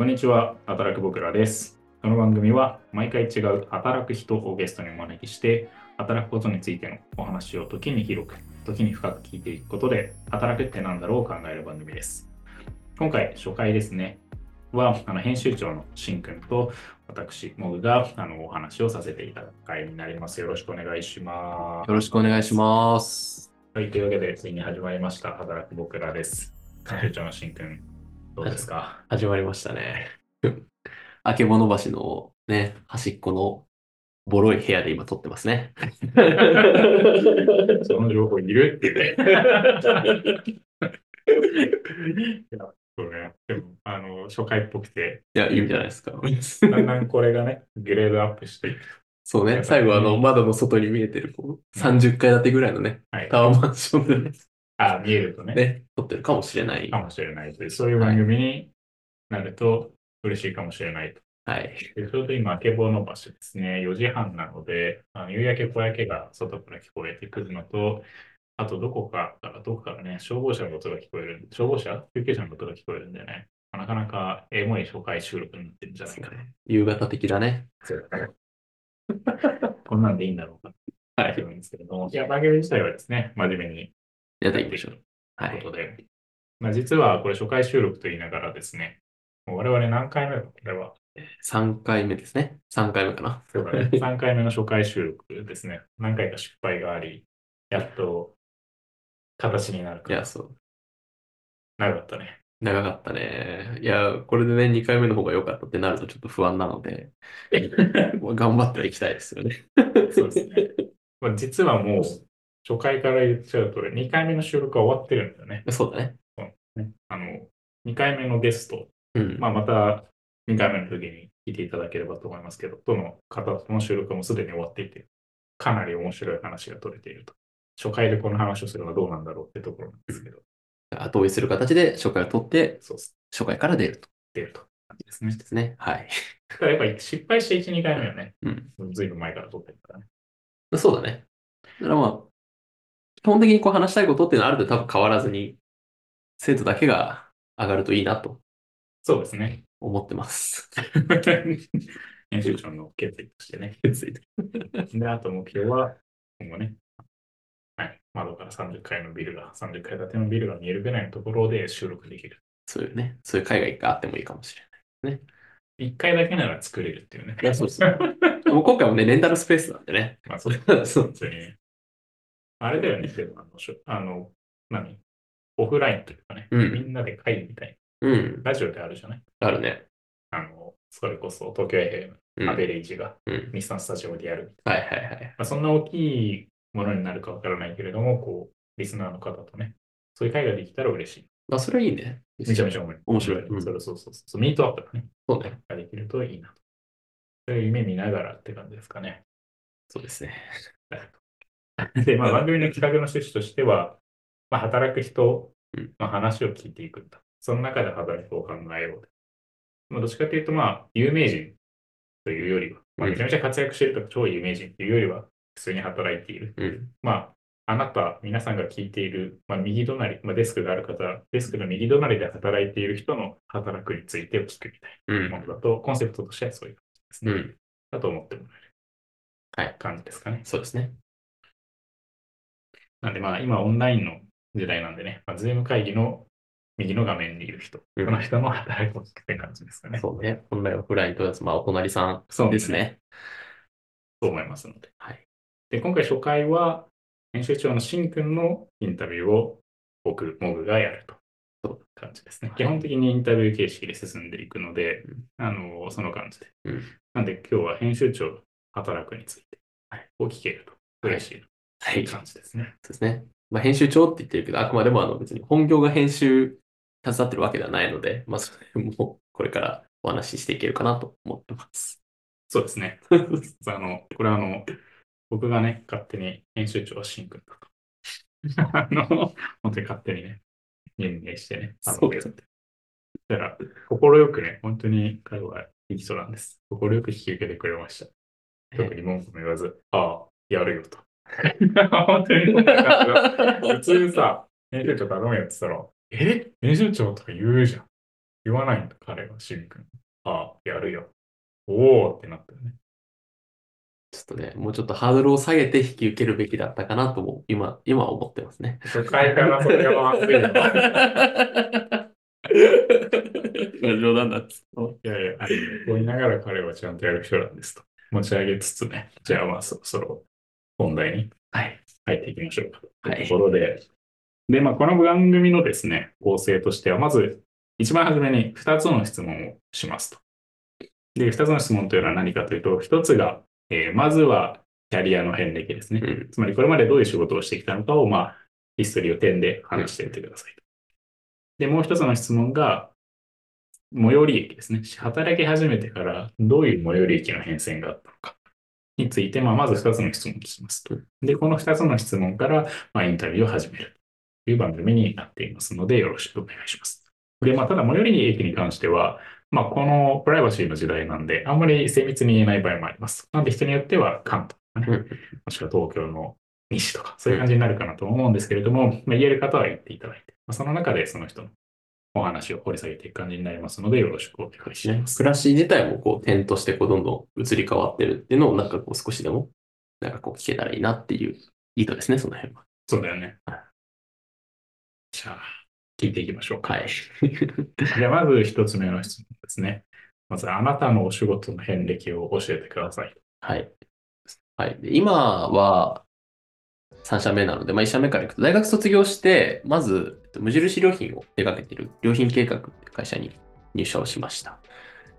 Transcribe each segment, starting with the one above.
こんにちは、働く僕らです。この番組は毎回違う働く人をゲストにお招きして、働くことについてのお話を時に広く、時に深く聞いていくことで、働くって何だろうを考える番組です。今回、初回ですね、はあの編集長のしんくんと私、モグがあのお話をさせていただく回になります。よろしくお願いしまよろしくお願いします。す。はい、というわけで、ついに始まりました、働く僕らです。編集長のしんくん、どうですか？始まりましたね。あけぼの橋のね、端っこのボロい部屋で今撮ってますね。その情報いるって言って。いやそうね。でも、あの、初回っぽくて、いや、いいんじゃないですか。だんだんこれがね、グレードアップしていく。そうね、最後あの窓の外に見えてるこう30階建てぐらいのね、はい。タワーマンションでね、あ、見えるとね、ね撮ってるかもしれない。かもしれないという、そういう番組になると嬉しいかもしれないと。はい。でちょうど今、あけぼの橋ですね、4時半なので、あの夕焼け小焼けが外から聞こえてくるのと、あとどこかから、どこからね、消防車の音が聞こえる、消防車？救急車の音が聞こえるんでね、なかなかエモい初回収録になってるんじゃないかな。夕方的だね。こんなんでいいんだろうかはい。って思うんですけれども、いや、番組自体はですね、真面目にやっていきましょう。はい。ということで、まあ、実はこれ初回収録と言いながらですね、もう我々何回目だこれは。3回目ですね。3回目かな。そうだね。3回目の初回収録ですね。何回か失敗があり、やっと形になるかいや、そう。長かったね。長かったね。いや、これでね、2回目の方が良かったってなるとちょっと不安なので、頑張ってはいきたいですよね。そうですね。まあ、実はもう初回から言っちゃうと、2回目の収録は終わってるんだよね。そうだね。ねあの2回目のゲスト、うん。まあ、また2回目の時に聞いていただければと思いますけど、どの方との収録もすでに終わっていて、かなり面白い話が取れていると。初回でこの話をするのはどうなんだろうってところなんですけど、後追いする形で初回を取って、そう。初回から出ると。出るとですね。ですね。はい。だからやっぱり失敗して1、2回目はね、うん。ずいぶん前から撮ってるからね。そうだね。だからまあ、基本的にこう話したいことっていうのはある程度多分変わらずに、生徒だけが上がるといいなとそうですね。思ってます。編集長の決意としてね。決意で、あと目標は、今後ね、はい、窓から30階のビルが、30階建てのビルが見えるぐらいのところで収録できる。そういうね、そういう海外があってもいいかもしれない。1階だけなら作れるっていうね。いやそうそうもう今回もね、レンタルスペースなんでね。まあ、そう そう普通にね。あれだよね、でもあの、あの何？オフラインというかね、うんみんなで会議みたいうん。な、ラジオであるじゃない？あるね。あの、それこそ東京 FM、うん。アはいベレージがうん日産スタジオでやる。はいはい。まあ、そんな大きいものになるかわからないけれども、こう、リスナーの方とね、そういう会ができたら嬉しい。まあ、それはいいね。めちゃめちゃ面面白いうん本当にそれそうそうそう。ミートアップがね、そうね。ができるといいなと。そういう夢見ながらって感じですかね。そうですね。で、まあ、番組の企画の趣旨としては、まあ、働く人うんの話を聞いていくんだ。その中で働くを考えよう。まあ、どっちかというと、まあ、有名人というよりは、まあ、うんめちゃめちゃ活躍しているとか超有名人というよりは、普通に働いている。うん。まあ、あなた、皆さんが聞いている、まあ、右隣、まあ、デスクがある方、デスクの右隣で働いている人の働くについてを聞くみたいなもうん。のだと、コンセプトとしてはそういう感じですね。うん。だと思ってもらえるはい。感じですかね。そうですね。なんでまあ今オンラインの時代なんでね、まあ、ズーム会議の右の画面にいる人、うんこの人の働きを聞くって感じですかね。そうね。本来はオフラインのやつ、まあ、お隣さんそうですね。そう思いますので。はい。で、今回初回は編集長のしんくんのインタビューを僕、モグがやると。そう感じですね。はい基本的にインタビュー形式で進んでいくので、うんあのその感じで。うんなんで今日は編集長働くについてはいを聞けると嬉しいはい。感じですね。そうですね。まあ、編集長って言ってるけど、あくまでもあの別に本業が編集携わってるわけではないので、まあ、それもこれからお話ししていけるかなと思ってます。そうですね。あの、これはあの、僕がね、勝手に編集長はシンくんだと。あの、本当に勝手にね、任命してね、あのそうだから、快くね、本当に彼はいい人なんです。快く引き受けてくれました。特に文句も言わず、ああ、やるよと。本当に、普通さ、編集長頼むよって言ったら、え編集長とか言うじゃん。言わないんだ、彼は、シン君。ああ、やるよ。おおってなったよね。ちょっとね、もうちょっとハードルを下げて引き受けるべきだったかなとも、今、今は思ってますね。初回からそれがまずいの。冗談だっついやいや、こう言いながら彼はちゃんとやる人なんですと持ち上げつつね、じゃあまあ そろそろ本題にはい。入っていきましょうか。はいというところで、で、まあこの番組のですね、構成としては、まず一番初めに2つの質問をしますと。で、2つの質問というのは何かというと、1つが、えーまずはキャリアの遍歴ですね。うん。つまりこれまでどういう仕事をしてきたのかを、まあ、ヒストリーを点で話してみてくださいと。で、もう一つの質問が、最寄り駅ですね。働き始めてからどういう最寄り駅の変遷があったのかについて、まあ、まず二つの質問を聞きますと。で、この二つの質問から、まあ、インタビューを始めるという番組になっていますので、よろしくお願いします。で、まあ、ただ、最寄り駅に関しては、まあ、このプライバシーの時代なんで、あんまり精密に言えない場合もあります。なんで、人によっては関東とかね、うんもしくは東京の西とか、そういう感じになるかなと思うんですけれども、まあ、言える方は言っていただいて、まあ、その中でその人のお話を掘り下げていく感じになりますので、よろしくお願いしねます。暮らし自体もこう点としてこうどんどん移り変わってるっていうのをなんかこう少しでもなんかこう聞けたらいいなっていう意図ですね、その辺は。そうだよねはい。じゃあ、聞いていきましょうか。はい。じゃあ、まず一つ目の質問ですね。まず、あなたのお仕事の遍歴を教えてください。はい。はい。で今は3社目なので、まあ、1社目からいくと、大学卒業して、まず、無印良品を手掛けている良品計画っていう会社に入社をしました。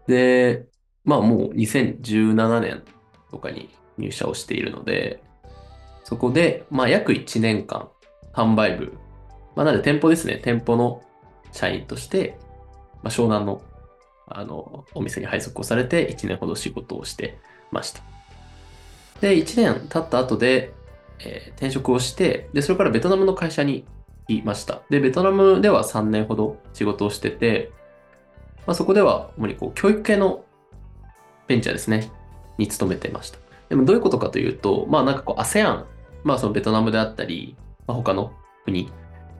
で、まあもう2017年とかに入社をしているので、そこで、まあ約1年間、販売部、まあなので店舗ですね、店舗の社員として、まあ湘南の、あの、お店に配属をされて1年ほど仕事をしてました。で、1年経った後で、えー転職をして、で、それからベトナムの会社にいました。で、ベトナムでは3年ほど仕事をしてて、まあ、そこでは主にこう教育系のベンチャーですね、に勤めてました。でもどういうことかというと、まあなんかこう ASEAN、まあそのベトナムであったり、まあ、他の国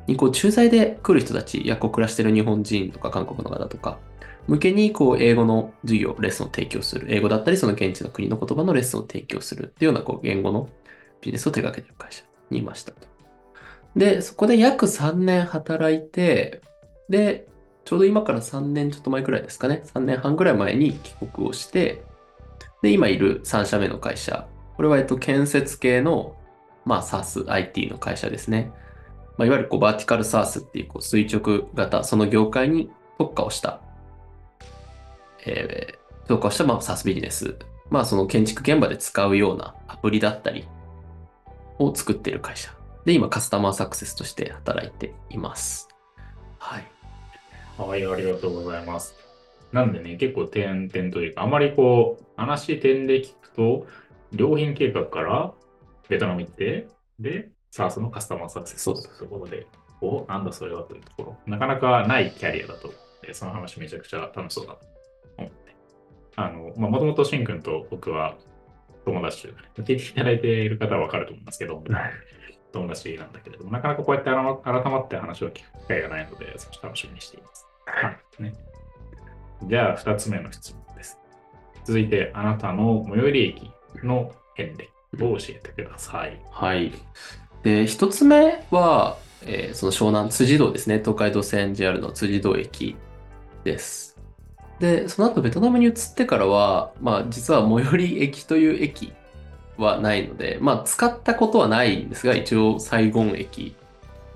にこう駐在で来る人たち、やこう暮らしてる日本人とか韓国の方とか、向けにこう英語の授業、レッスンを提供する。英語だったり、その現地の国の言葉のレッスンを提供するっていうようなこう言語のビジネスを手掛けてる会社にいましたと。で、そこで約3年働いて、で、ちょうど今から3年ちょっと前くらいですかね。3年半くらい前に帰国をして、で、今いる3社目の会社。これは、えっと、建設系の、まあ、SaaS、IT の会社ですね。まあ、いわゆるこうバーティカル SaaS っていうこう垂直型、その業界に特化をした、えー特化をした、まあ、SaaS ビジネス。まあ、その建築現場で使うようなアプリだったりを作っている会社。で、今、カスタマーサクセスとして働いています。はい。はい、ありがとうございます。なんでね、結構点々というか、あまりこう、話点で聞くと、良品計画からベトナム行って、で、サースのカスタマーサクセスというところで、お、なんだそれはというところ、なかなかないキャリアだと、その話めちゃくちゃ楽しそうだと思って。あの、まあ、もともとしんくんと僕は友達というかね、聞いていただいている方はわかると思いますけど、友達なんだけれども、なかなかこうやって改ま改まって話を聞く機会がないので、少し楽しみにしています。はい。ね、じゃあ、二つ目の質問です。続いて、あなたの最寄り駅の遍歴を教えてください。はい。で、一つ目は、えーその湘南辻堂ですね。東海道線 JR の辻堂駅です。で、その後ベトナムに移ってからは、まあ実は最寄り駅という駅はないので、まあ使ったことはないんですが、一応サイゴン駅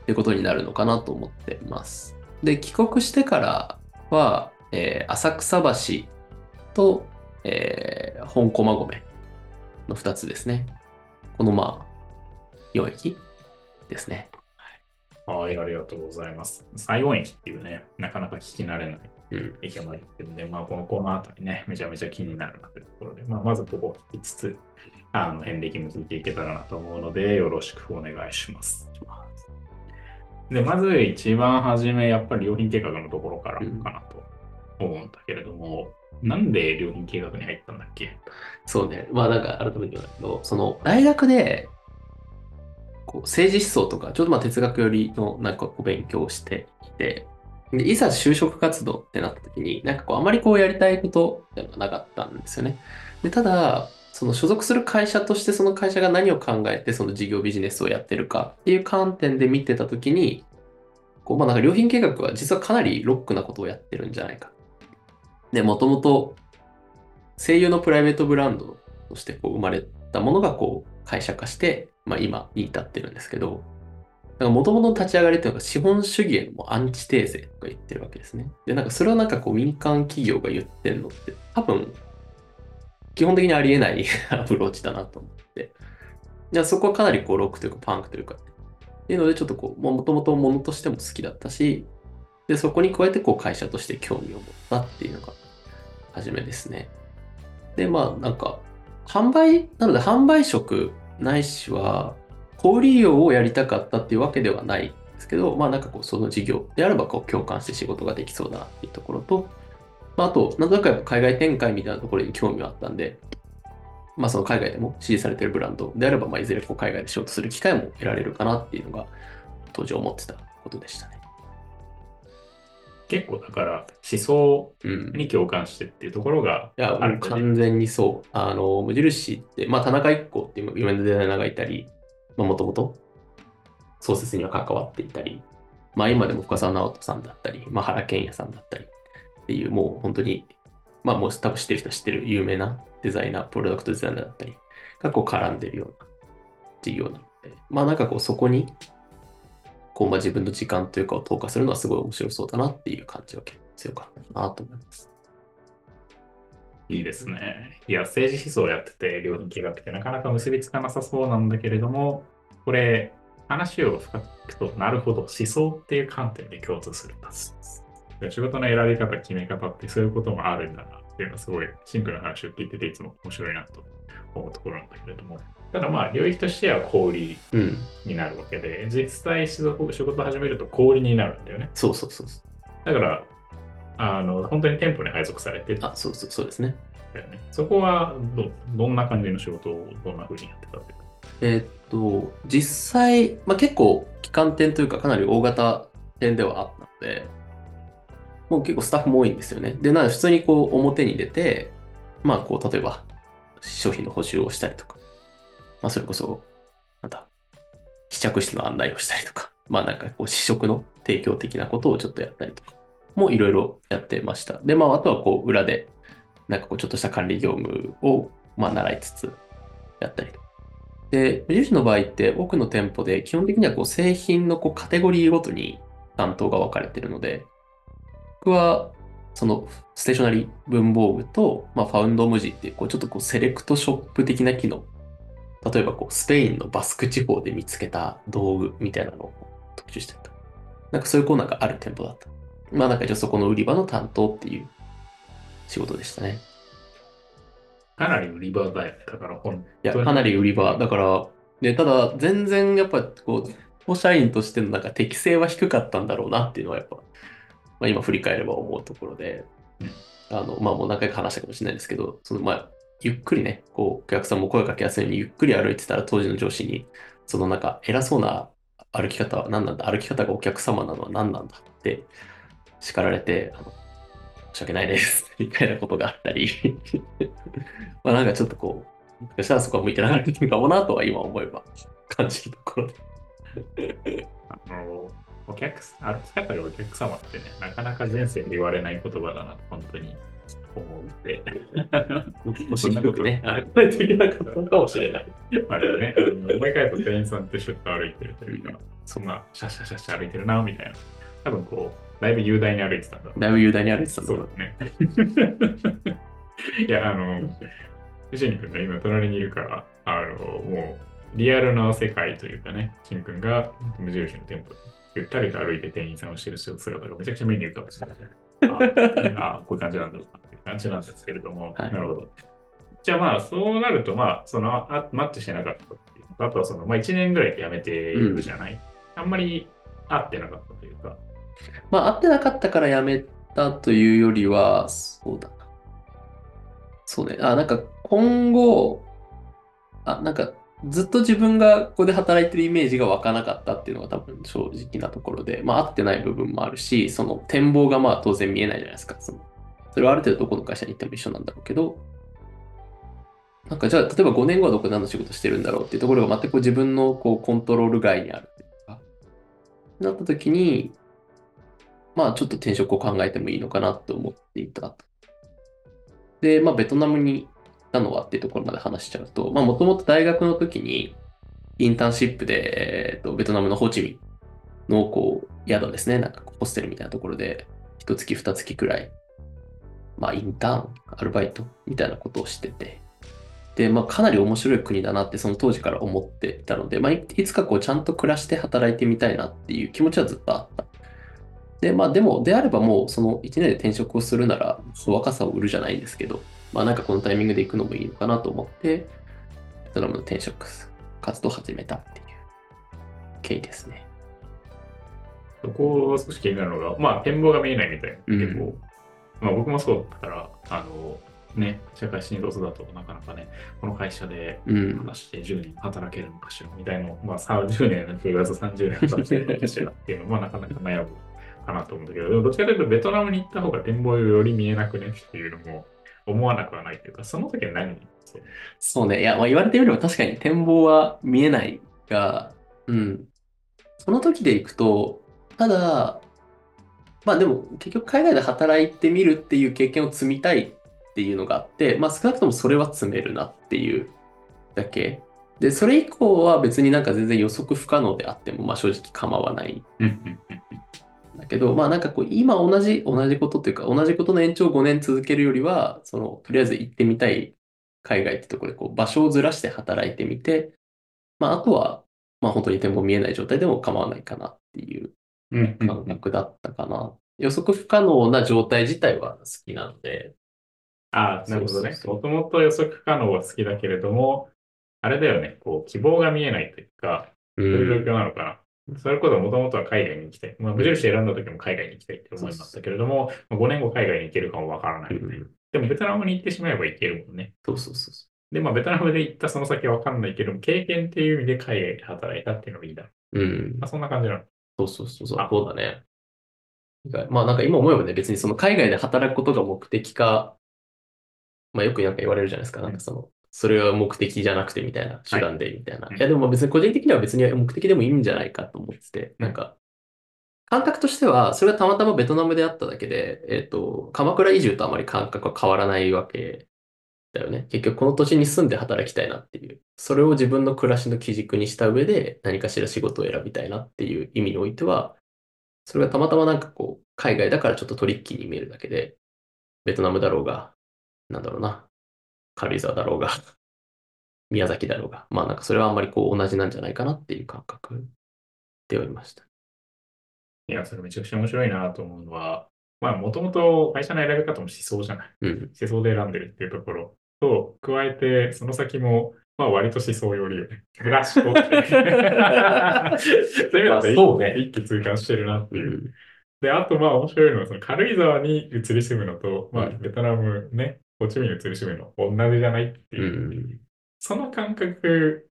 ってことになるのかなと思ってます。で、帰国してからは、えー浅草橋と、えー本駒込の2つですね。このまあ、4駅ですね。はい、ありがとうございます。西郷駅っていうね、なかなか聞き慣れないうん。駅があるので、まあ、このコーナーあたりね、めちゃめちゃ気になるなというところで、まあ、まずここを聞きつつ、あの、遍歴も聞いていけたらなと思うので、よろしくお願いします。で、まず一番初め、やっぱり良品計画のところからかなと思うんだけれども、なんで良品計画に入ったんだっけ？そうね。まあなんか改めて言うんだけど、その大学で、こう政治思想とか、ちょっとまあ哲学寄りのなんかこう勉強をしていて、で、いざ就職活動ってなった時に、なんかこう、あまりこうやりたいことっていうのがなかったんですよね。で、ただ、その所属する会社としてその会社が何を考えてその事業ビジネスをやってるかっていう観点で見てた時に、こう、まあなんか良品計画は実はかなりロックなことをやってるんじゃないか。で、もともと声優のプライベートブランドとしてこう生まれたものがこう会社化して、まあ今に至ってるんですけど、もともとの立ち上がりっていうのが資本主義へのアンチテーゼとか言ってるわけですね。で、なんかそれをなんかこう民間企業が言ってんのって多分基本的にありえない アプローチだなと思って。いやそこはかなりこうロックというかパンクというか、っていうのでちょっとこう、もともとものとしても好きだったし、で、そこに加えてこう会社として興味を持ったっていうのが初めですね。で、まあなんか、販売、なので販売職ないしは、小売業をやりたかったっていうわけではないんですけど、まあなんかこうその事業であればこう共感して仕事ができそうだなっていうところと、まあ、あと、なんとなくやっぱ海外展開みたいなところに興味があったんで、まあその海外でも支持されてるブランドであれば、まあいずれこう海外で仕事する機会も得られるかなっていうのが当時思ってたことでしたね。結構だから思想うん。に共感してっていうところがいや、あるんでね完全にそう。あの、無印って、まあ、田中一行っていう有名なデザイナーがいたり、まあ、もともと創設には関わっていたり、まあ、今でも深澤直人さんだったり、まあ、原健也さんだったりっていう、もう本当に、まあ、もう多分知ってる人は知ってる有名なデザイナー、プロダクトデザイナーだったりがこう絡んでるような事業なので、まあ、なんかこう、そこに、こう、まあ、自分の時間というかを投下するのはすごい面白そうだなっていう感じは強かったなと思います。いいですね。いや、政治思想をやってて、両品計画ってなかなか結びつかなさそうなんだけれども、これ、話を深くと、なるほど、思想っていう観点で共通するんだ。仕事の選び方、決め方ってそういうこともあるんだなっていうのはすごいシンプルな話を聞いてていつも面白いなと思うところなんだけれども。ただまあ、領域としては小売りうん。になるわけで、実際仕事仕事始めると小売りになるんだよね。そうそうそうそう。だから、あの、本当に店舗に配属されてあ、そうそうそうですね。だよね。そこはどどんな感じの仕事をどんな風にやってたっていうか。えーっと、実際、まあ、結構、機関店というか、かなり大型店ではあったので、もう結構スタッフも多いんですよね。で、なので普通にこう、表に出て、まあ、こう、例えば、商品の補充をしたりとか、まあ、それこそ、なんだ、試着室の案内をしたりとか、まあ、なんかこう、試食の提供的なことをちょっとやったりとか、もいろいろやってました。で、まあ、あとはこう、裏で、なんかこう、ちょっとした管理業務を、まあ、習いつつ、やったりと。で、無印の場合って多くの店舗で基本的にはこう製品のこうカテゴリーごとに担当が分かれてるので、僕はそのステーショナリー文房具と、まあ、ファウンド無地っていうこうちょっとこうセレクトショップ的な機能。例えばこうスペインのバスク地方で見つけた道具みたいなのを特集したりとか。なんかそういうコーナーがある店舗だった。まあなんかじゃあそこの売り場の担当っていう仕事でしたね。かなり売り場だよね。だから本いや、かなり売り場。だから、で、ただ、全然やっぱ、こう、保社員としてのなんか適性は低かったんだろうなっていうのはやっぱ、まあ、今振り返れば思うところで、あの、まあもう何回か話したかもしれないんですけど、その、まあ、ゆっくりね、こう、お客さんも声かけやすいようにゆっくり歩いてたら当時の上司に、そのなんか偉そうな歩き方は何なんだ歩き方がお客様なのは何なんだって叱られて、あの申し訳ないです、みたいなことがあったり、まあなんかちょっとこう、もしかしたらそこは向いてなかったのかもなとは今思えば感じるところで。あのお客さ歩き方がお客様ってね、なかなか前世で言われない言葉だなと本当に思うので。星低くね、あれできなかったのかもしれない。あれね、思い返すと店員さんと一緒に歩いてるというか、そんなシャシャシャシャ歩いてるな、みたいな。多分こう、だいぶ雄大に歩いてたんだ。だいぶ雄大に歩いてたんだろそうだね。いや、あの、藤野君が今隣にいるから、あの、もう、リアルな世界というかね、しん君が無印の店舗でゆったりと歩いて店員さんをしてる姿がめちゃくちゃ目に浮かぶ。し、ああ、こういう感じなんだろうなっていう感じなんですけれども、はい。なるほど。じゃあまあ、そうなると、まあ、その、あマッチしてなかったっていうあとはその、まあ、1年ぐらいで辞めているじゃない、あんまり合ってなかったというか、まあ、会ってなかったから辞めたというよりは、そうだな。そうね。あ、なんか今後、あ、なんかずっと自分がここで働いてるイメージが湧かなかったっていうのが多分正直なところで、まあ合ってない部分もあるし、その展望がまあ当然見えないじゃないですか。そのそれはある程度どこの会社に行っても一緒なんだろうけど、なんかじゃあ例えば5年後はどこで何の仕事してるんだろうっていうところが全くこう自分のこうコントロール外にあるっていうか、なった時に、まあちょっと転職を考えてもいいのかなと思っていた。で、まあベトナムに行ったのはっていうところまで話しちゃうと、まあもともと大学の時にインターンシップで、えっと、ベトナムのホーチミンのこう宿ですね、なんかホステルみたいなところで、一月二月くらい、まあインターン、アルバイトみたいなことをしてて、で、まあかなり面白い国だなってその当時から思っていたので、まあいつかこうちゃんと暮らして働いてみたいなっていう気持ちはずっとあった。で、まあでも、であればもうその1年で転職をするなら、若さを売るじゃないんですけど、まあなんかこのタイミングで行くのもいいのかなと思って、ベトナムの転職活動を始めたっていう経緯ですね。そこ少し気になるのが、まあ展望が見えないみたいな、結構、まあ僕もそうだから、あの、ね、社会新卒だとなかなかね、この会社で話して10年働けるのかしらみたいな、うん、まあ30年、9月30年働けるのかしらっていうのは、まあなかなか悩むかなと思うんだけど、でもどっちかというとベトナムに行った方が展望より見えなくねっていうのも思わなくはないというか、その時は何そうね、いや、まあ、言われてみれば確かに展望は見えないが、うん。その時でいくと、ただ、まあでも結局海外で働いてみるっていう経験を積みたいっていうのがあって、まあ少なくともそれは積めるなっていうだけ。で、それ以降は別になんか全然予測不可能であっても、まあ正直構わないだけど、まあなんかこう、今同じ、同じことというか、同じことの延長を5年続けるよりは、その、とりあえず行ってみたい海外ってところで、こう、場所をずらして働いてみて、まああとは、まあ本当に点も見えない状態でも構わないかなっていう感覚だったかな。予測不可能な状態自体は好きなので。ああ、なるほどね。もともと予測不可能は好きだけれども、あれだよね、こう、希望が見えないというか、そういう状況なのかな。それこそもともとは海外に行きたい。まあ、無印選んだ時も海外に行きたいって思いましたけれども、まあ、5年後海外に行けるかもわからない、うん、でもベトナムに行ってしまえば行けるもんね。そうそうそうで、まあ、ベトナムで行ったその先はわからないけども、経験っていう意味で海外で働いたっていうのがいいだうん。まあ、そんな感じなの。そうそうそうそう。そうだね。まあなんか今思えばね、別にその海外で働くことが目的か、まあよくなんか言われるじゃないですか。なんかその、それは目的じゃなくてみたいな、手段でみたいな。はい、いやでも別に個人的には別に目的でもいいんじゃないかと思ってて、なんか、感覚としては、それはたまたまベトナムであっただけで、えっ、ー、と、鎌倉移住とあまり感覚は変わらないわけだよね。結局この土地に住んで働きたいなっていう。それを自分の暮らしの基軸にした上で何かしら仕事を選びたいなっていう意味においては、それがたまたまなんかこう、海外だからちょっとトリッキーに見えるだけで、ベトナムだろうが、なんだろうな、軽井沢だろうが 宮崎だろうが、まあなんかそれはあんまりこう同じなんじゃないかなっていう感覚ではいました。いや、それめちゃくちゃ面白いなと思うのは、まあもともと会社の選び方も思想じゃない。うん、思想で選んでるっていうところ。と、加えてその先も、まあ割と思想より、クラシコって。そういう意味だと、ね、一気通貫してるなっていう。うん。で、あとまあ面白いのは、その軽井沢に移り住むのと、まあベトナムね、ホチミンに移り住むの同じじゃないっていうその感覚、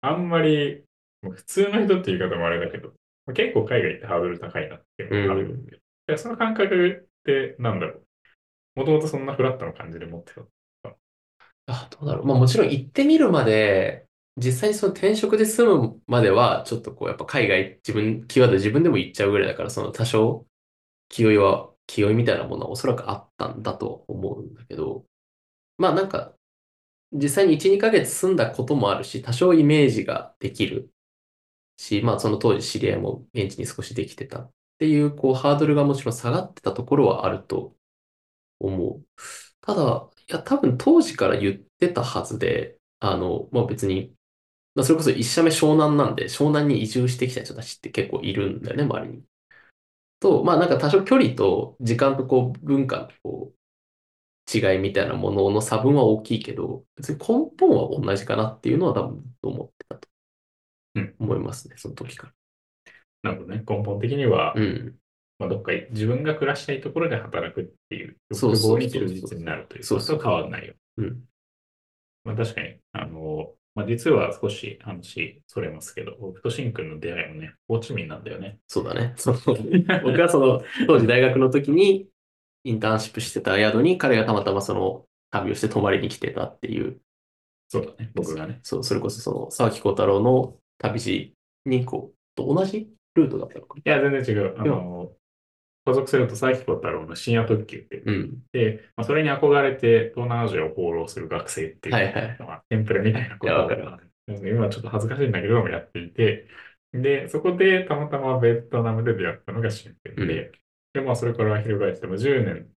あんまり、普通の人って言い方もあれだけど、結構海外ってハードル高いなっていうのがあるんで、うん、その感覚ってなんだろう。もともとそんなフラットな感じで持ってた。あ、どうだろう。まあもちろん行ってみるまで、実際にその転職で住むまでは、ちょっとこうやっぱ海外自分、キーワード自分でも行っちゃうぐらいだから、その多少気負いは、気負いみたいなものはおそらくあったんだと思うんだけど、まあなんか実際に1、2ヶ月住んだこともあるし、多少イメージができるし、まあその当時知り合いも現地に少しできてたっていう、こうハードルがもちろん下がってたところはあると思う。ただ、いや多分当時から言ってたはずで、あの、まあ別に、まあ、それこそ一社目湘南なんで、湘南に移住してきた人たちって結構いるんだよね、周りに。と、まあなんか多少距離と時間とこう文化のこう違いみたいなものの差分は大きいけど、別に根本は同じかなっていうのは多分思ってたと思いますね、うん、その時から。なるほどね。根本的には、うん、まあ、どっか自分が暮らしたいところで働くっていう欲望に忠実になるということは変わらないよ。うん、まあ、確かに、あの、まあ、実は少し話それますけど、僕とシンくんの出会いもね、ホーチミンなんだよね。そうだね。そ う僕はその、当時大学の時にインターンシップしてた宿に彼がたまたまその旅をして泊まりに来てたっていう。そうだね、僕がね。そう、それこそその沢木幸太郎の旅路にこう、と同じルートだったのかいや、全然違う。あの、所属すると佐伯小太郎の深夜特急ってな。うん。で、まあ、それに憧れて東南アジアを放浪する学生っていうはいはいのがテンプレみたいなこといやわかるが今ちょっと恥ずかしいんだけどもやっていて、で、そこでたまたまベトナムで出会ったのが新編で、で、まあそれから翻っても10年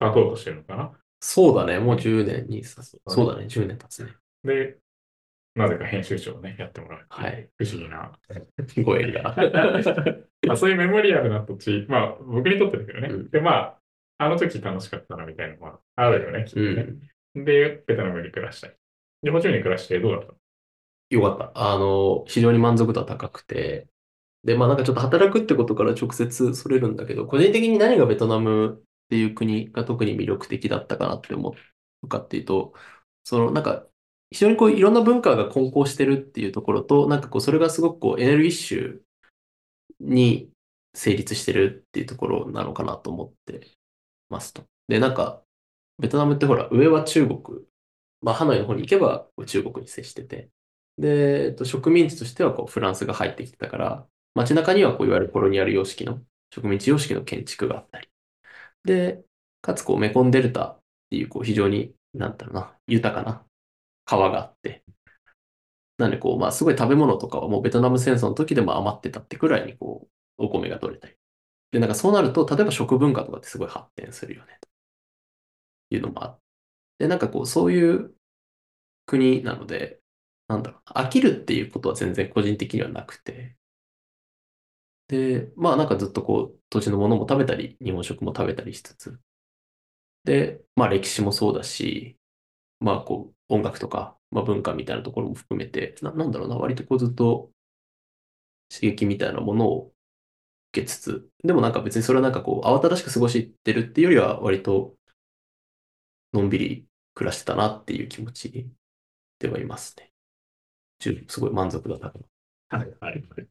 経とうとしてるのかな。そうだね。もう10年にさ、そうそうだね。10年経つね。で、なぜか編集長をね、やってもらうっていうはい不思議な。ご縁が。まあそういうメモリアルな土地、まあ僕にとってだけどね。うんで、まあ、あの時楽しかったなみたいなのはあるよね、きっとうね。ん。で、ベトナムに暮らしたい。で、もちろんに暮らしてどうだったの？よかった。あの、非常に満足度は高くて。で、まあなんかちょっと働くってことから直接それるんだけど、個人的に何がベトナムっていう国が特に魅力的だったかなって思うかっていうと、そのなんか非常にこういろんな文化が混交してるっていうところと、なんかこうそれがすごくこうエネルギッシュに成立してるっていうところなのかなと思ってますと。で、なんかベトナムってほら上は中国、まあハノイの方に行けば中国に接してて、で、えっと、植民地としてはこうフランスが入ってきてたから、街中にはこういわゆるコロニアル様式の植民地様式の建築があったり。で、かつこうメコンデルタっていうこう非常に、なんだろうな、豊かな川があって。なんでこう、まあすごい食べ物とかはもうベトナム戦争の時でも余ってたってくらいにこう、お米が取れたり。で、なんかそうなると、例えば食文化とかってすごい発展するよね、というのもあって。で、なんかこう、そういう国なので、なんだろう、飽きるっていうことは全然個人的にはなくて。で、まあなんかずっとこう、土地のものも食べたり、日本食も食べたりしつつ。で、まあ歴史もそうだし、まあこう、音楽とか、まあ文化みたいなところも含めて、な、なんだろうな、割とこうずっと刺激みたいなものを受けつつ、でもなんか別にそれはなんかこう、慌ただしく過ごしてるっていうよりは、割と、のんびり暮らしてたなっていう気持ちではいますね。十すごい満足度が高い。はいはいはい。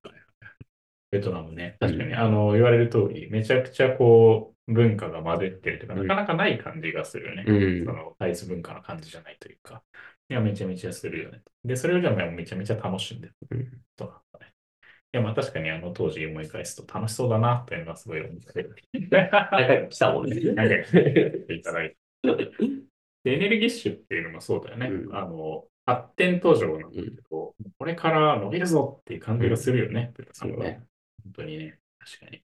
ベトナムね。確かに、あの、言われる通り、めちゃくちゃこう、文化が混ぜってるというか、うんなかなかない感じがするよね。うんその、アイス文化の感じじゃないというか。いや、めちゃめちゃするよね。で、それをじゃあめちゃめちゃ楽しんでるうんとなんだね。いや、まあ確かにあの当時思い返すと楽しそうだなというのはすごい思って。何回来たもんね。なんか言っていただいて。でエネルギッシュっていうのもそうだよね。うんあの、発展途上なんだけど、これから伸びるぞっていう感じがするよね。うね本当にね、確かに。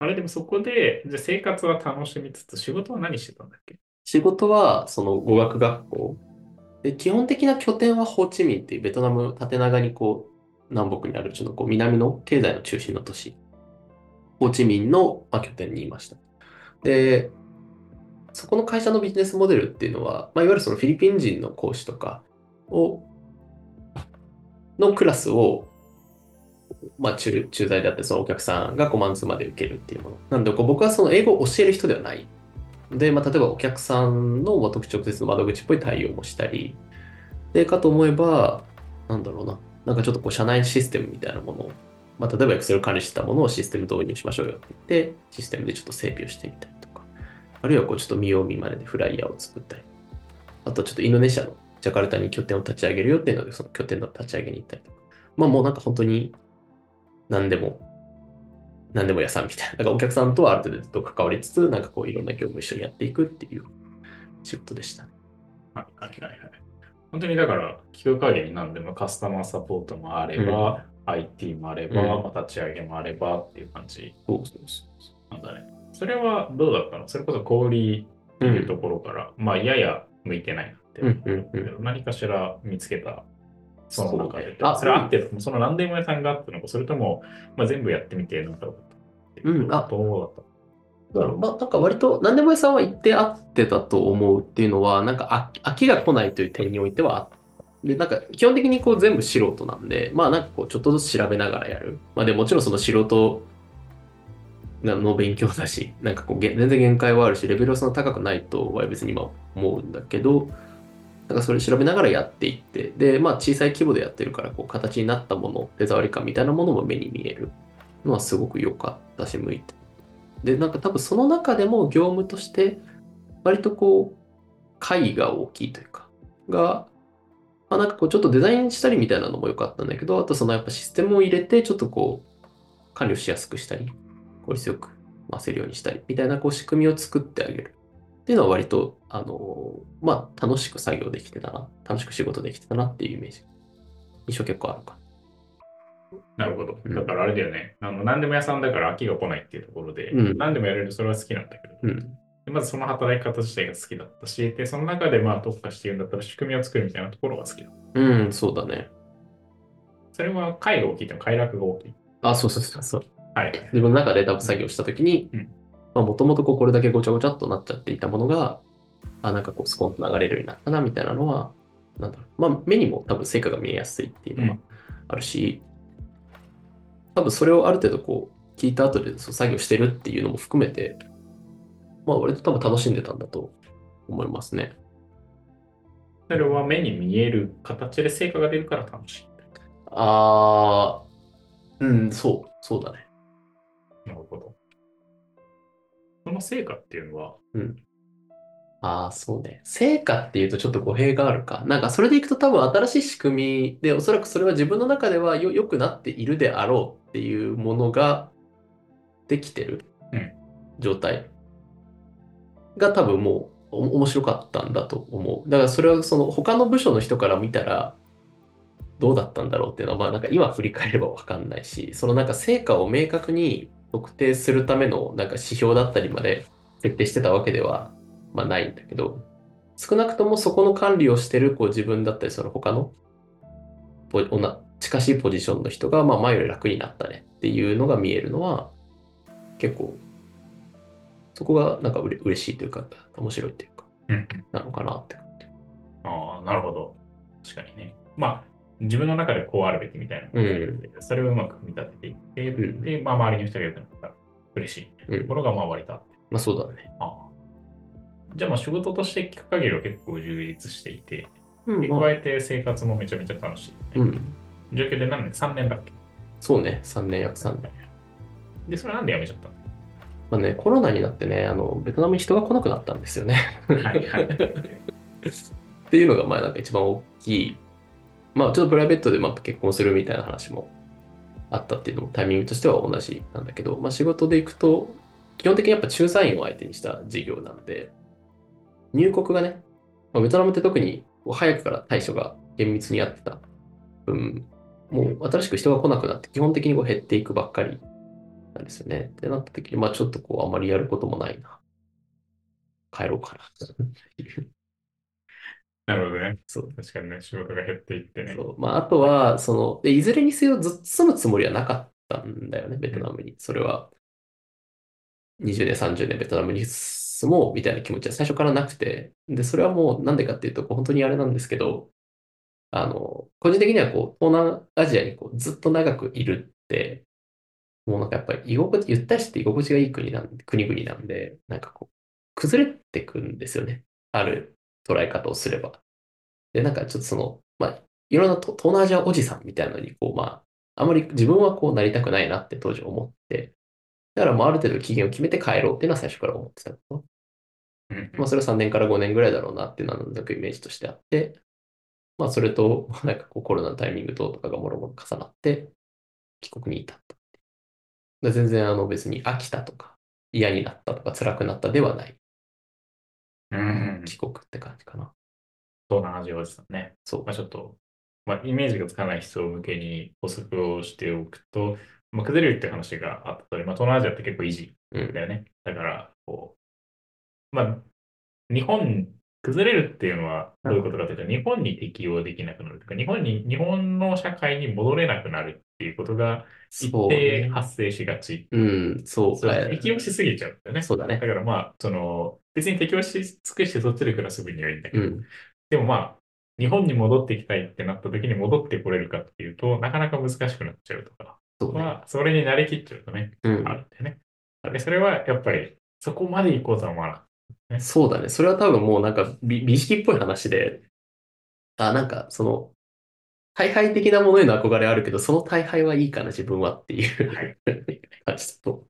あれでもそこで、じゃ生活は楽しみつつ、仕事は何してたんだっけ？仕事はその語学学校。で基本的な拠点はホーチミンっていうベトナム縦長にこう南北にあるちょっとこう南の経済の中心の都市。ホーチミンのまあ拠点にいました。でそこの会社のビジネスモデルっていうのは、まあ、いわゆるそのフィリピン人の講師とかをのクラスをまあ、駐駐在であってそのお客さんがこうマンツーまで受けるっていうもの。なんでこう僕はその英語を教える人ではない。で、まあ、例えばお客さんのまあ直接の窓口っぽい対応もしたり、で、かと思えば、なんだろうな、なんかちょっとこう社内システムみたいなものを、まあ、例えば Excel 管理してたものをシステム導入しましょうよって言って、システムでちょっと整備をしてみたりとか、あるいはこうちょっと見よう見まねでフライヤーを作ったり、あとちょっとインドネシアのジャカルタに拠点を立ち上げるよっていうので、その拠点の立ち上げに行ったりとか、まあもうなんか本当に何でも何でも屋さんみたいな。だからお客さんとはある程度関わりつつ、なんかこういろんな業務を一緒にやっていくっていう仕事でしたね。はいはいはいはい。本当にだから、聞く限り何でもカスタマーサポートもあれば、IT もあれば、うんまあ立ち上げもあればっていう感じそうそうそなんだね。それはどうだったの？それこそ小売りっていうところから、まあやや向いてないなって、うんうんうん何かしら見つけた。その中で。そうねあそれ合ってるその何でも屋さんがあったのか、それとも、まあ、全部やってみて、なんかどうだったうんあどうだっただからまあなんか割と何でも屋さんは言って合ってたと思うっていうのは、なんか飽飽きが来ないという点においてはあった。で、なんか基本的にこう全部素人なんで、まあなんかこうちょっとずつ調べながらやる。まあでもちろんその素人の勉強だし、なんかこうげ全然限界はあるし、レベルはそんな高くないとは別に今思うんだけど、だかそれ調べながらやっていって、で、まあ小さい規模でやってるから、こう形になったもの、手触り感みたいなものも目に見えるのはすごく良かったし、向いて。で、なんか多分その中でも業務として、割とこう、会が大きいというか、が、まあなんかこうちょっとデザインしたりみたいなのも良かったんだけど、あとそのやっぱシステムを入れて、ちょっとこう、管理をしやすくしたり、効率よく回せるようにしたり、みたいなこう仕組みを作ってあげる。っていうのは割と、あの、まあ楽しく作業できてたな、楽しく仕事できてたなっていうイメージ。印象結構あるかなるほど。うんだからあれだよね。あの何でも屋さんだから飽きが来ないっていうところで、うん何でもやれるそれは好きなんだけど、うん。でまずその働き方自体が好きだったし、でその中でまあ特化しているんだったら仕組みを作るみたいなところが好きだ。うん、そうだね。それは回が大きいと快楽が大きい。あ、そうそうそうそう。はい。自分の中で多分作業したときにうん、まあもともとこれだけごちゃごちゃっとなっちゃっていたものが、あ、なんかこうスコンと流れるようになったなみたいなのは、なんだろう。まあ目にも多分成果が見えやすいっていうのはあるし、多分それをある程度こう聞いた後でそう作業してるっていうのも含めて、まあ割と多分楽しんでたんだと思いますね。それは目に見える形で成果が出るから楽しい。あー、うん、そう、そうだね。なるほど。成果っていうのは、ああ、そうね。成果っていうとちょっと語弊があるか。なんかそれでいくと多分新しい仕組みで、おそらくそれは自分の中ではよ良くなっているであろうっていうものができてるうん状態が多分もうお面白かったんだと思う。だからそれはその他の部署の人から見たらどうだったんだろうっていうのは、まあなんか今振り返ればわかんないし、そのなんか成果を明確に特定するためのなんか指標だったりまで設定してたわけではまあないんだけど、少なくともそこの管理をしてるこう自分だったり、その他の近しいポジションの人が、まあ前より楽になったねっていうのが見えるのは、結構、そこがなんかうれ嬉しいというか、面白いというか、うん、なのかなって。ああ、なるほど。確かにね。まあ、自分の中でこうあるべきみたいなのがあるんで、それをうまく組み立てていって、うんで、まあ、周りの人が良くなったら嬉しいところがまあ割とあって。まあそうだね。ああじゃあまあ仕事として聞く限りは結構充実していて、うん、でまあ加えて生活もめちゃめちゃ楽しい、うん。状況で何年 ?3 年だっけ？そうね。3年、約3年。で、それなんで辞めちゃったまあね、コロナになってね、あの、ベトナムに人が来なくなったんですよね。のはいはい。っていうのが、まあなんか一番大きい。まあちょっとプライベートでまあ結婚するみたいな話もあったっていうのもタイミングとしては同じなんだけど、まあ仕事で行くと、基本的にやっぱ駐在員を相手にした事業なんで、入国がね、まあベトナムって特に早くから対処が厳密にやってた分、もう新しく人が来なくなって基本的にこう減っていくばっかりなんですよね。ってなった時に、まあちょっとこうあまりやることもないな。帰ろうかな。なるほどね。そう確かにね、仕事が減っていってね。そう。まあ、あとは、その、で、いずれにせよずっと住むつもりはなかったんだよね、ベトナムに。それは、20年、30年ベトナムに住もうみたいな気持ちは最初からなくて、で、それはもうなんでかっていうと、こう本当にあれなんですけど、あの、個人的にはこう、東南アジアにこうずっと長くいるって、もうなんかやっぱり居心地、ゆったりして居心地がいい国なん国々なんで、なんかこう、崩れてくんですよね。ある捉え方をすれば。で、なんかちょっとその、まあ、いろんなと東南アジアおじさんみたいなのに、こう、まあ、あまり自分はこうなりたくないなって当時思って、だからもうある程度期限を決めて帰ろうっていうのは最初から思ってたこと。うんまあ、それは3年から5年ぐらいだろうなっていうのはなんとなくイメージとしてあって、まあ、それと、なんかこうコロナのタイミング等とかがもろもろ重なって、帰国に至った。で全然あの別に飽きたとか、嫌になったとか辛くなったではないうん。帰国って感じかな。東南アジアおじさんね。そうまあ、ちょっと、まあ、イメージがつかない人向けに補足をしておくと、まあ、崩れるって話があった通り、まあ、東南アジアって結構維持うん。だよね。だから、こう、まあ、日本、崩れるっていうのはどういうことかというと、日本に適応できなくなるとか、日本に、日本の社会に戻れなくなるっていうことが一定ね。発生しがち。うん、そう。そうえー適応しすぎちゃうんだよね。そうだねだ。からまあ、その、別に適応し尽くしてそっちで暮らす分にはいいんだけど、うん。でもまあ、日本に戻ってきたいってなった時に戻ってこれるかっていうと、なかなか難しくなっちゃうとか、そうね。まあ、それに慣れきっちゃうとね、うんあるんだよね。で、それはやっぱり、そこまで行こうとは思わなかっそうだね。それは多分もうなんか美美意識っぽい話で、あ、なんか、その、大敗的なものへの憧れあるけど、その大敗はいいかな、自分はっていうはい 感じと。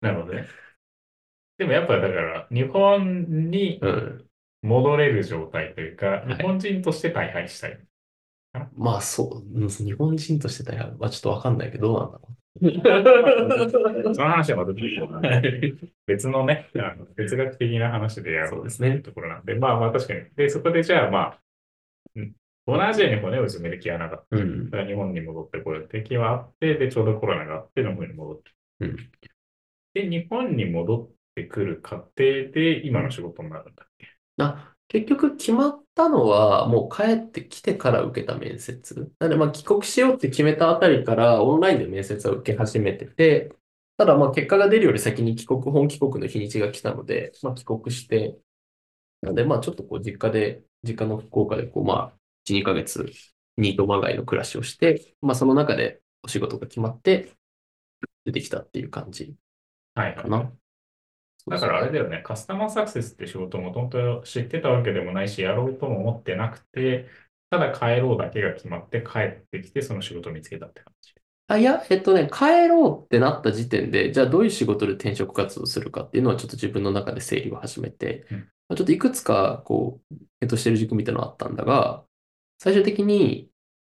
なるほどね。でもやっぱだから、日本にうん。戻れる状態というか、い日本人として大敗したい。まあ、そう、うん日本人として大敗はちょっとわかんないけど、どうなんだろう。その話はまたはい別のね、あの哲学的な話でやろうそうですねところなんで、まあまあ確かに。で、そこでじゃあまあ、うん東南アジアに骨を埋める気はなかった。うん。だから日本に戻ってこようって気はあって、で、ちょうどコロナがあっての方に戻って。うんで、日本に戻ってくる過程で今の仕事になるんだっけ？あ、結局決まったのは、もう帰ってきてから受けた面接。なので、まあ、帰国しようって決めたあたりから、オンラインで面接を受け始めてて、ただ、まあ、結果が出るより先に帰国、本帰国の日にちが来たので、まあ、帰国して、なので、まあ、ちょっとこう、実家で、実家の福岡で、こう、まあ、1、2ヶ月、ニートまがいの暮らしをして、まあ、その中でお仕事が決まって、出てきたっていう感じはいかな。だからあれだよね、カスタマーサクセスって仕事をもともと知ってたわけでもないし、やろうとも思ってなくて、ただ帰ろうだけが決まって帰ってきて、その仕事を見つけたって感じ。あ、いや、えっとね、帰ろうってなった時点で、じゃあどういう仕事で転職活動するかっていうのはちょっと自分の中で整理を始めて、うんまあちょっといくつか、こう、えっとしてる軸みたいなのあったんだが、最終的に、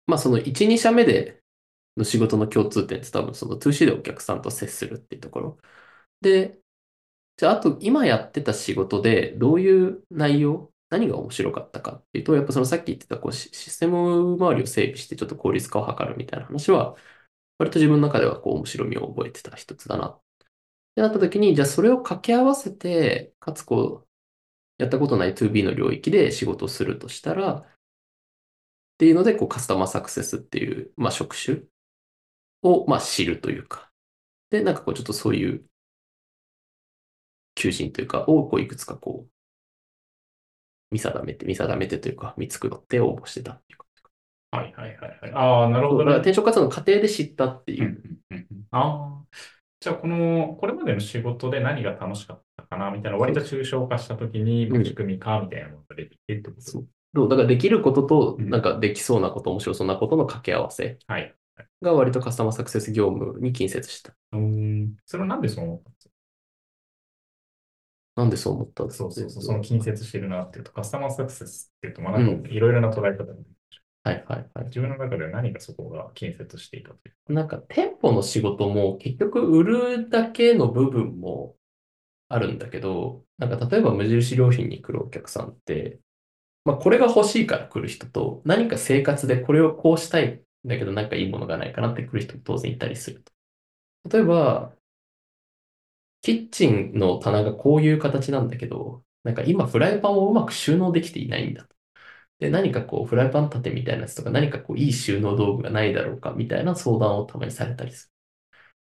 まあその1、2社目での仕事の共通点って多分その 2C でお客さんと接するっていうところ。で、じゃああと今やってた仕事でどういう内容、何が面白かったかっていうと、やっぱそのさっき言ってたこうシシステム周りを整備してちょっと効率化を図るみたいな話は、割と自分の中ではこう面白みを覚えてた一つだな。ってなった時に、じゃあそれを掛け合わせて、かつこう、やったことない 2B の領域で仕事をするとしたら、っていうので、こうカスタマーサクセスっていう、まあ職種を、まあ知るというか。で、なんかこうちょっとそういう求人というか、をこういくつかこう、見定めて、見定めてというか、見繕って応募してたっていうか。はいはいはいはい。ああ、なるほどね。だから転職活動の過程で知ったっていうう。んうんうんうんああ。じゃあ、この、これまでの仕事で何が楽しかったかなみたいな、割と抽象化したときに、うん仕組みかみたいなのが出てきてってこと？そうそうだからできることと、うんなんかできそうなこと、面白そうなことの掛け合わせはい。が割とカスタマーサクセス業務に近接した。うーん。それはなんでそう思ったんですか？なんでそう思ったんですか？そうそうそう、その近接してるなっていうと、カスタマーサクセスっていうと、まあうなんかいろいろな捉え方が、はいはいはい。自分の中では何がそこが近接していたというなんか店舗の仕事も結局売るだけの部分もあるんだけど、なんか例えば無印良品に来るお客さんって、まあこれが欲しいから来る人と、何か生活でこれをこうしたいんだけどなんかいいものがないかなって来る人も当然いたりすると。例えば、キッチンの棚がこういう形なんだけど、なんか今フライパンをうまく収納できていないんだと。で、何かこうフライパン立てみたいなやつとか何かこういい収納道具がないだろうかみたいな相談をたまにされたりする。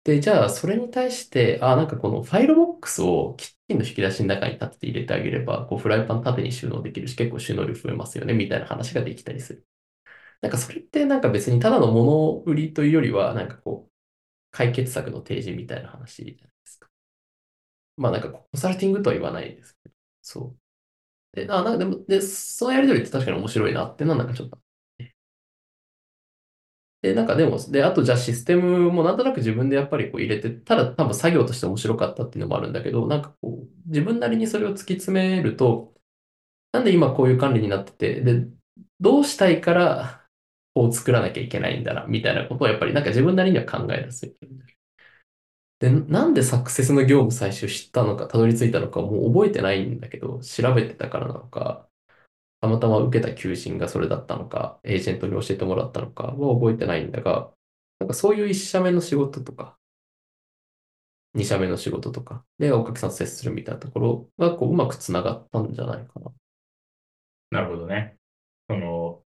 で、じゃあそれに対して、あ、なんかこのファイルボックスをキッチンの引き出しの中に立てて入れてあげれば、こうフライパン縦に収納できるし結構収納量増えますよねみたいな話ができたりする。なんかそれってなんか別にただの物売りというよりは、なんかこう、解決策の提示みたいな話じゃないですか。まあなんかコンサルティングとは言わないですけど、そう。で、あ、なんかでも、で、そのやりとりって確かに面白いなっていうのはなんかちょっと。で、なんかでも、で、あとじゃあシステムもなんとなく自分でやっぱりこう入れて、ただ多分作業として面白かったっていうのもあるんだけど、なんかこう、自分なりにそれを突き詰めると、なんで今こういう管理になってて、で、どうしたいからこう作らなきゃいけないんだな、みたいなことをやっぱりなんか自分なりには考え出すようになる。で、なんでサクセスの業務最初知ったのか、たどり着いたのか、もう覚えてないんだけど、調べてたからなのか、たまたま受けた求人がそれだったのか、エージェントに教えてもらったのかは覚えてないんだが、なんかそういう1社目の仕事とか、2社目の仕事とかでお客さんと接するみたいなところがこううまくつながったんじゃないかな。なるほどね。その、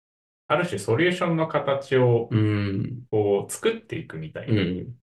ある種ソリューションの形をうん。こう作っていくみたいな。うん。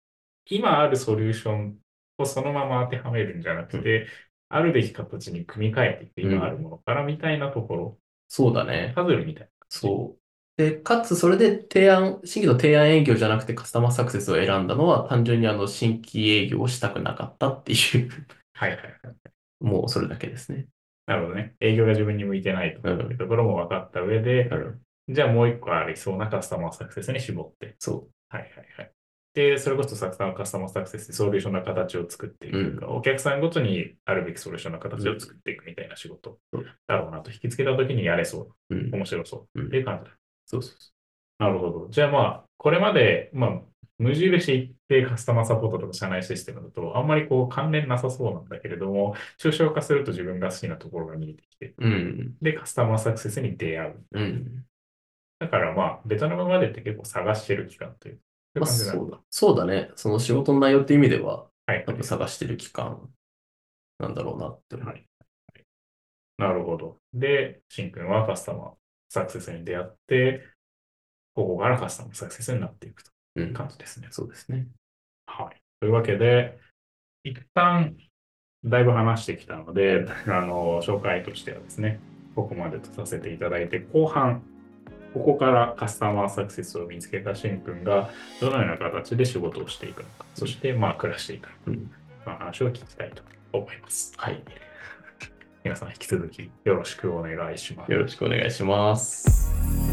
今あるソリューションをそのまま当てはめるんじゃなくて、あるべき形に組み替えていって、今あるものからみたいなところ、そうだね。パズルみたいな。そう。で、かつそれで提案、新規の提案営業じゃなくてカスタマーサクセスを選んだのは単純にあの新規営業をしたくなかったっていう、はいはいはい。もうそれだけですね。なるほどね。営業が自分に向いてないとうんいうところも分かった上で、うんじゃあもう一個ありそうなカスタマーサクセスに絞って。そはいはいはい。で、それこそサクカスタマーサクセスでソリューションの形を作っていくというか、お客さんごとにあるべきソリューションの形を作っていくみたいな仕事うんだろうなと引きつけたときにやれそうう。うん。面白そううんっていう感じだ。そうそうそなるほど。じゃあまあ、これまで、まあ、無印一定カスタマーサポートとか社内システムだと、あんまりこう関連なさそうなんだけれども、抽象化すると自分が好きなところが見えてきて、う。うん。で、カスタマーサクセスに出会う。うん。だからまあ、ベトナムまでって結構探してる期間というまあ、そうだ。そうだね。その仕事の内容って意味では、はい。多分探してる期間なんだろうなって思う。はいなるほど。で、しんくんはカスタマーサクセスに出会って、ここからカスタマーサクセスになっていくとうんいう感じですね。そうですね。はい。というわけで、一旦だいぶ話してきたので、あの、紹介としてはですね、ここまでとさせていただいて、後半、ここからカスタマーサクセスを見つけたしんくんが、どのような形で仕事をしていくのか、そして、まあ、暮らしていくのか、うん話を聞きたいと思います。はい。皆さん、引き続きよろしくお願いします。よろしくお願いします。